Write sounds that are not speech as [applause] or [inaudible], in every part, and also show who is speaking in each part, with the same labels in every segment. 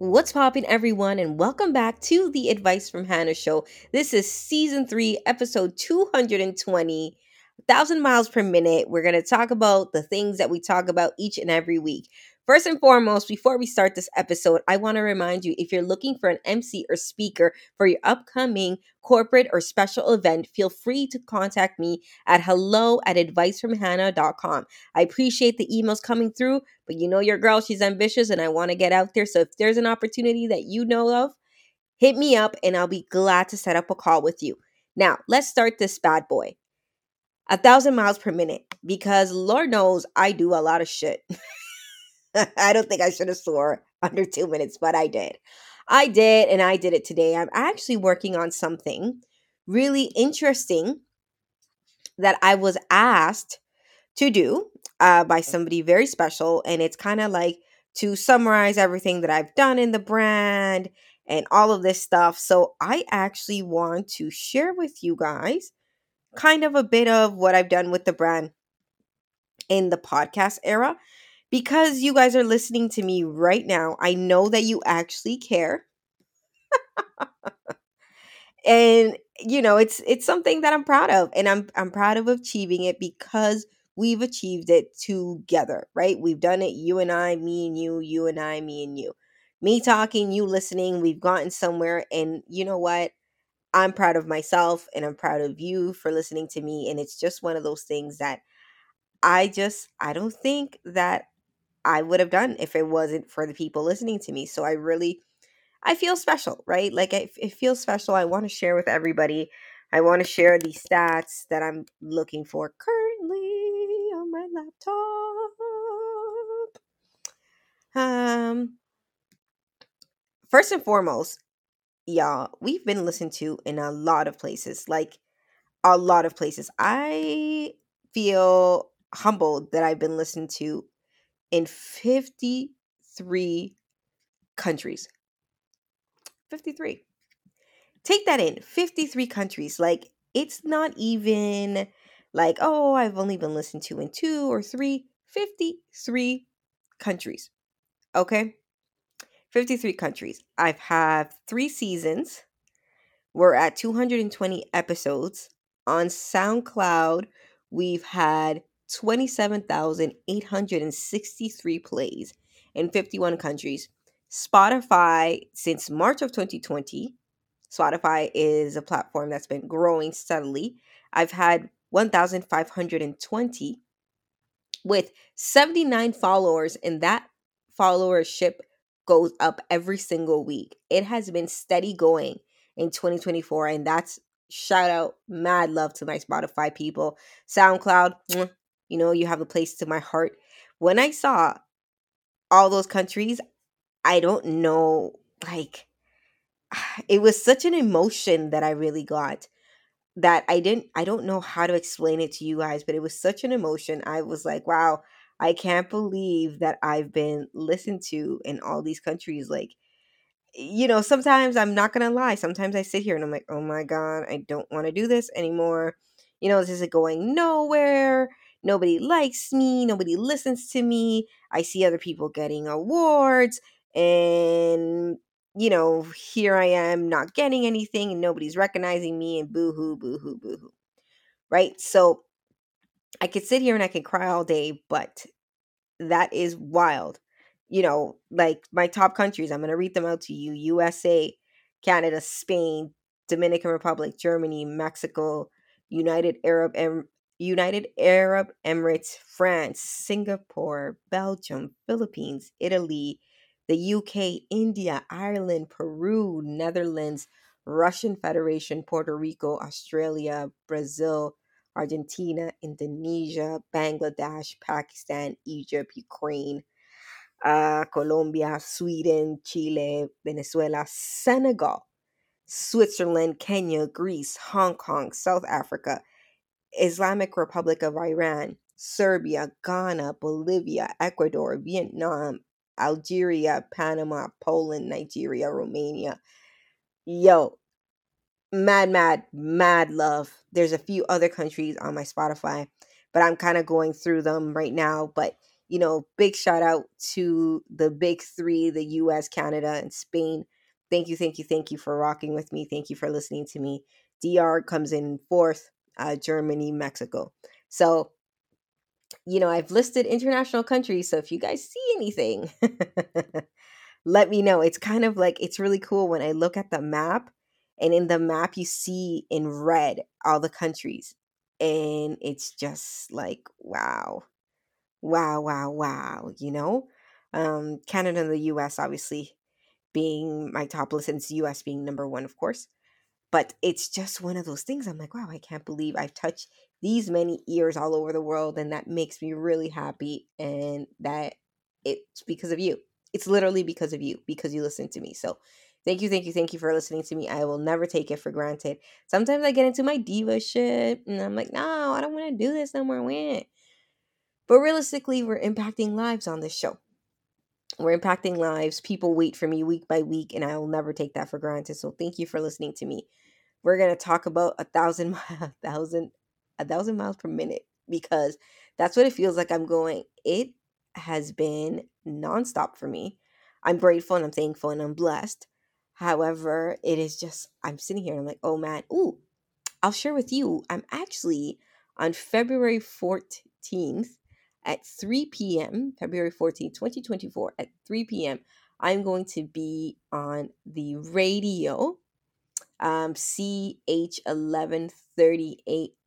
Speaker 1: What's poppin', everyone, and welcome back to the Advice from Hannah show. This is season three, episode 220, 1,000 miles per minute. We're going to talk about the things that we talk about each and every week. First and foremost, before we start this episode, I want to remind you if you're looking for an MC or speaker for your upcoming corporate or special event, feel free to contact me at hello at advicefromhannah.com. I appreciate the emails coming through, but you know your girl, she's ambitious and I want to get out there. So if there's an opportunity that you know of, hit me up and I'll be glad to set up a call with you. Now, let's start this bad boy. A thousand miles per minute, because Lord knows I do a lot of shit. [laughs] [laughs] I don't think I should have swore under two minutes, but I did. I did, and I did it today. I'm actually working on something really interesting that I was asked to do uh, by somebody very special. And it's kind of like to summarize everything that I've done in the brand and all of this stuff. So I actually want to share with you guys kind of a bit of what I've done with the brand in the podcast era because you guys are listening to me right now. I know that you actually care. and you know, it's it's something that I'm proud of and I'm I'm proud of achieving it because we've achieved it together, right? We've done it you and I, me and you, you and I, me and you. Me talking, you listening, we've gotten somewhere and you know what? I'm proud of myself and I'm proud of you for listening to me and it's just one of those things that I just I don't think that I would have done if it wasn't for the people listening to me. So I really I feel special, right? Like it, it feels special. I want to share with everybody. I want to share the stats that I'm looking for currently on my laptop. Um first and foremost, y'all, we've been listened to in a lot of places. Like a lot of places. I feel humbled that I've been listened to in 53 countries. 53. Take that in 53 countries. Like, it's not even like, oh, I've only been listened to in two or three. 53 countries. Okay? 53 countries. I've had three seasons. We're at 220 episodes. On SoundCloud, we've had 27,863 plays in 51 countries. Spotify, since March of 2020, Spotify is a platform that's been growing steadily. I've had 1,520 with 79 followers, and that followership goes up every single week. It has been steady going in 2024, and that's shout out, mad love to my Spotify people. SoundCloud, you know, you have a place to my heart. When I saw all those countries, I don't know, like, [sighs] it was such an emotion that I really got that I didn't, I don't know how to explain it to you guys, but it was such an emotion. I was like, wow, I can't believe that I've been listened to in all these countries. Like, you know, sometimes I'm not gonna lie. Sometimes I sit here and I'm like, oh my God, I don't want to do this anymore. You know, this is going nowhere. Nobody likes me. Nobody listens to me. I see other people getting awards. And, you know, here I am not getting anything and nobody's recognizing me and boo hoo, boo hoo, boo hoo. Right? So I could sit here and I could cry all day, but that is wild you know, like my top countries, I'm going to read them out to you USA, Canada, Spain, Dominican Republic, Germany, Mexico, United Arab United Arab Emirates, France, Singapore, Belgium, Philippines, Italy, the UK, India, Ireland, Peru, Netherlands, Russian Federation, Puerto Rico, Australia, Brazil, Argentina, Indonesia, Bangladesh, Pakistan, Egypt, Ukraine, uh, Colombia, Sweden, Chile, Venezuela, Senegal, Switzerland, Kenya, Greece, Hong Kong, South Africa, Islamic Republic of Iran, Serbia, Ghana, Bolivia, Ecuador, Vietnam, Algeria, Panama, Poland, Nigeria, Romania. Yo, mad, mad, mad love. There's a few other countries on my Spotify, but I'm kind of going through them right now. But, you know, big shout out to the big three the US, Canada, and Spain. Thank you, thank you, thank you for rocking with me. Thank you for listening to me. DR comes in fourth, uh, Germany, Mexico. So, you know, I've listed international countries. So if you guys see anything, [laughs] let me know. It's kind of like, it's really cool when I look at the map and in the map you see in red all the countries and it's just like wow wow wow wow you know um canada and the us obviously being my top list and us being number one of course but it's just one of those things i'm like wow i can't believe i've touched these many ears all over the world and that makes me really happy and that it's because of you it's literally because of you because you listen to me so Thank you, thank you, thank you for listening to me. I will never take it for granted. Sometimes I get into my diva shit and I'm like, no, I don't want to do this no more. When? But realistically, we're impacting lives on this show. We're impacting lives. People wait for me week by week, and I will never take that for granted. So thank you for listening to me. We're gonna talk about a thousand, [laughs] a thousand, a thousand miles per minute because that's what it feels like I'm going. It has been nonstop for me. I'm grateful and I'm thankful and I'm blessed. However, it is just, I'm sitting here and I'm like, oh man, ooh, I'll share with you. I'm actually on February 14th at 3 p.m., February 14th, 2024, at 3 p.m., I'm going to be on the radio, um, CH1130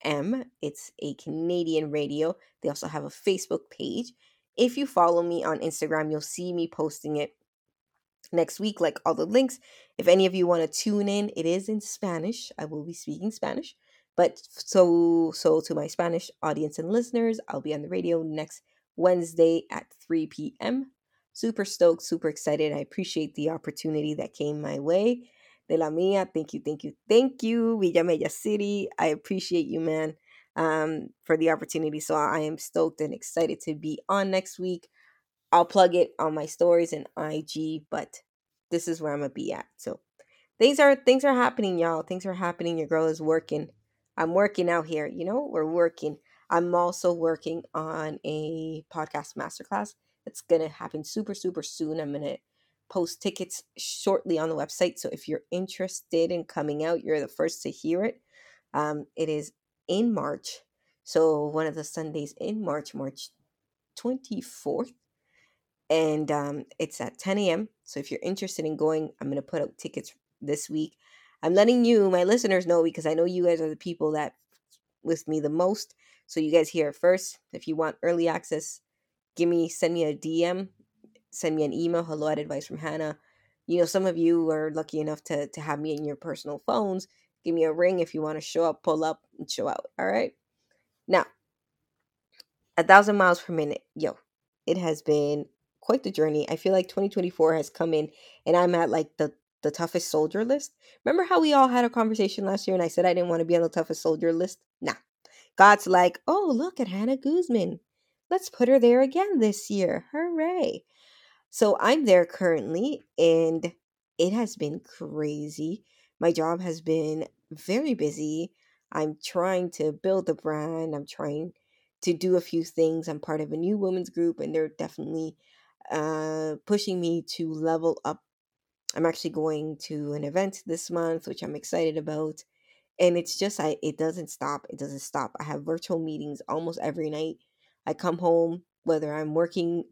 Speaker 1: AM. It's a Canadian radio. They also have a Facebook page. If you follow me on Instagram, you'll see me posting it next week, like all the links. If any of you want to tune in, it is in Spanish. I will be speaking Spanish. But so so to my Spanish audience and listeners, I'll be on the radio next Wednesday at 3 p.m. Super stoked, super excited. I appreciate the opportunity that came my way. De la mia, thank you, thank you, thank you. Villa Villamella City, I appreciate you, man, um, for the opportunity. So I am stoked and excited to be on next week. I'll plug it on my stories and IG, but this is where I'm gonna be at. So things are things are happening, y'all. Things are happening. Your girl is working. I'm working out here. You know, we're working. I'm also working on a podcast masterclass that's gonna happen super super soon. I'm gonna post tickets shortly on the website. So if you're interested in coming out, you're the first to hear it. Um, it is in March. So one of the Sundays in March, March 24th and um, it's at 10 a.m. So if you're interested in going, I'm going to put up tickets this week. I'm letting you, my listeners, know because I know you guys are the people that with me the most. So you guys hear it first. If you want early access, give me, send me a DM, send me an email. Hello at advice from Hannah. You know, some of you are lucky enough to to have me in your personal phones. Give me a ring if you want to show up, pull up, and show out. All right. Now, a thousand miles per minute. Yo, it has been quite the journey. I feel like 2024 has come in and I'm at like the the toughest soldier list. Remember how we all had a conversation last year and I said I didn't want to be on the toughest soldier list? Nah. God's like, "Oh, look at Hannah Guzman. Let's put her there again this year. Hooray." So I'm there currently and it has been crazy. My job has been very busy. I'm trying to build the brand. I'm trying to do a few things. I'm part of a new women's group and they're definitely uh, pushing me to level up. I'm actually going to an event this month, which I'm excited about. And it's just, I it doesn't stop. It doesn't stop. I have virtual meetings almost every night. I come home, whether I'm working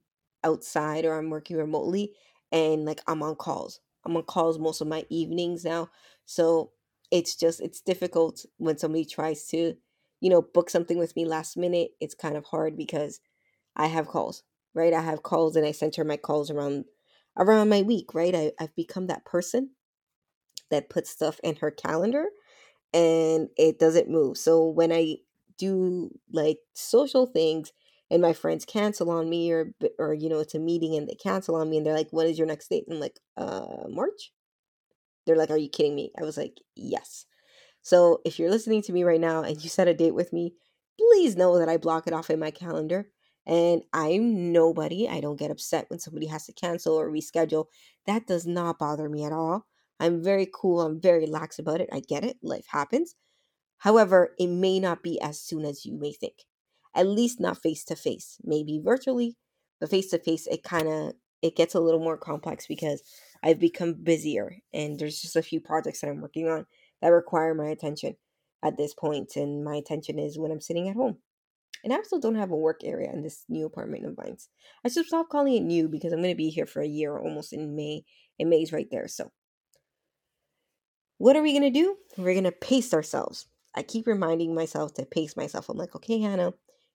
Speaker 1: outside or I'm working remotely and like I'm on calls. I'm on calls most of my evenings now. So it's just it's difficult when somebody tries to, you know, book something with me last minute. It's kind of hard because I have calls, right? I have calls and I center my calls around around my week, right? I, I've become that person that puts stuff in her calendar and it doesn't move. So when I do like social things and my friends cancel on me or or you know it's a meeting and they cancel on me and they're like what is your next date? And i'm like uh march? They're like are you kidding me? I was like yes. So if you're listening to me right now and you set a date with me please know that i block it off in my calendar and i'm nobody i don't get upset when somebody has to cancel or reschedule that does not bother me at all. I'm very cool i'm very lax about it i get it life happens. However it may not be as soon as you may think at least not face to face maybe virtually but face to face it kind of it gets a little more complex because i've become busier and there's just a few projects that i'm working on that require my attention at this point and my attention is when i'm sitting at home and i also don't have a work area in this new apartment of mine i should stop calling it new because i'm going to be here for a year almost in may and may's right there so what are we going to do we're going to pace ourselves I keep reminding myself to pace myself. I'm like, okay, Hannah,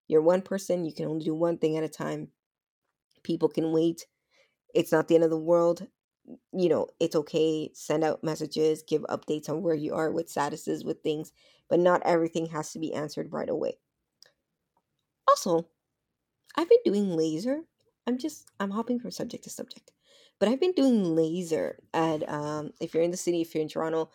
Speaker 1: you're one person. You can only do one thing at a time. People can wait. It's not the end of the world. You know, it's okay. Send out messages, give updates on where you are with statuses, with things, but not everything has to be answered right away. Also, I've been doing laser. I'm just, I'm hopping from subject to subject. But I've been doing laser at, um, if you're in the city, if you're in Toronto,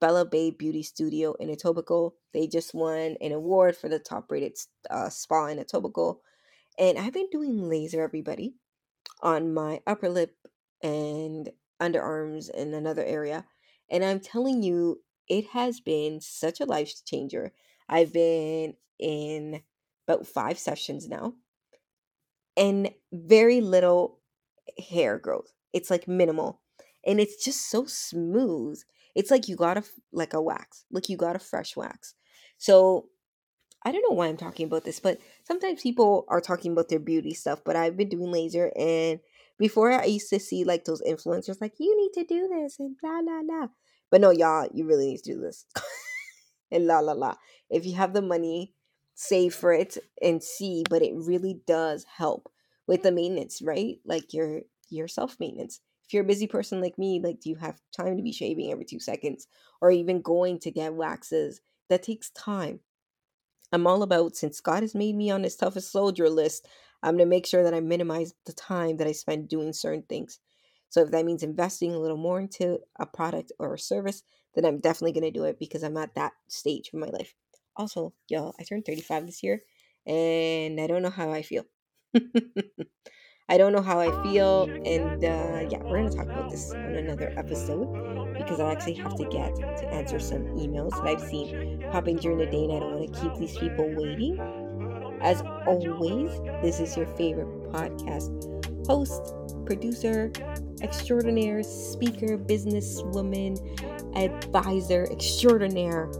Speaker 1: Bella Bay Beauty Studio in Etobicoke. They just won an award for the top rated uh, spa in Etobicoke. And I've been doing laser, everybody, on my upper lip and underarms and another area. And I'm telling you, it has been such a life changer. I've been in about five sessions now and very little hair growth. It's like minimal and it's just so smooth it's like you got a like a wax, like you got a fresh wax. So I don't know why I'm talking about this, but sometimes people are talking about their beauty stuff. But I've been doing laser, and before I used to see like those influencers, like you need to do this and blah blah blah. But no, y'all, you really need to do this [laughs] and la la la. If you have the money, save for it and see. But it really does help with the maintenance, right? Like your your self maintenance if you're a busy person like me, like do you have time to be shaving every two seconds or even going to get waxes? That takes time. I'm all about since God has made me on his toughest soldier list, I'm gonna make sure that I minimize the time that I spend doing certain things. So if that means investing a little more into a product or a service, then I'm definitely gonna do it because I'm at that stage of my life. Also, y'all, I turned 35 this year and I don't know how I feel. [laughs] I don't know how I feel. And uh, yeah, we're going to talk about this on another episode because I actually have to get to answer some emails that I've seen popping during the day, and I don't want to keep these people waiting. As always, this is your favorite podcast host, producer, extraordinaire, speaker, businesswoman, advisor extraordinaire.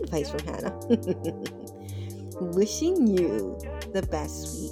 Speaker 1: Advice from Hannah. [laughs] Wishing you the best week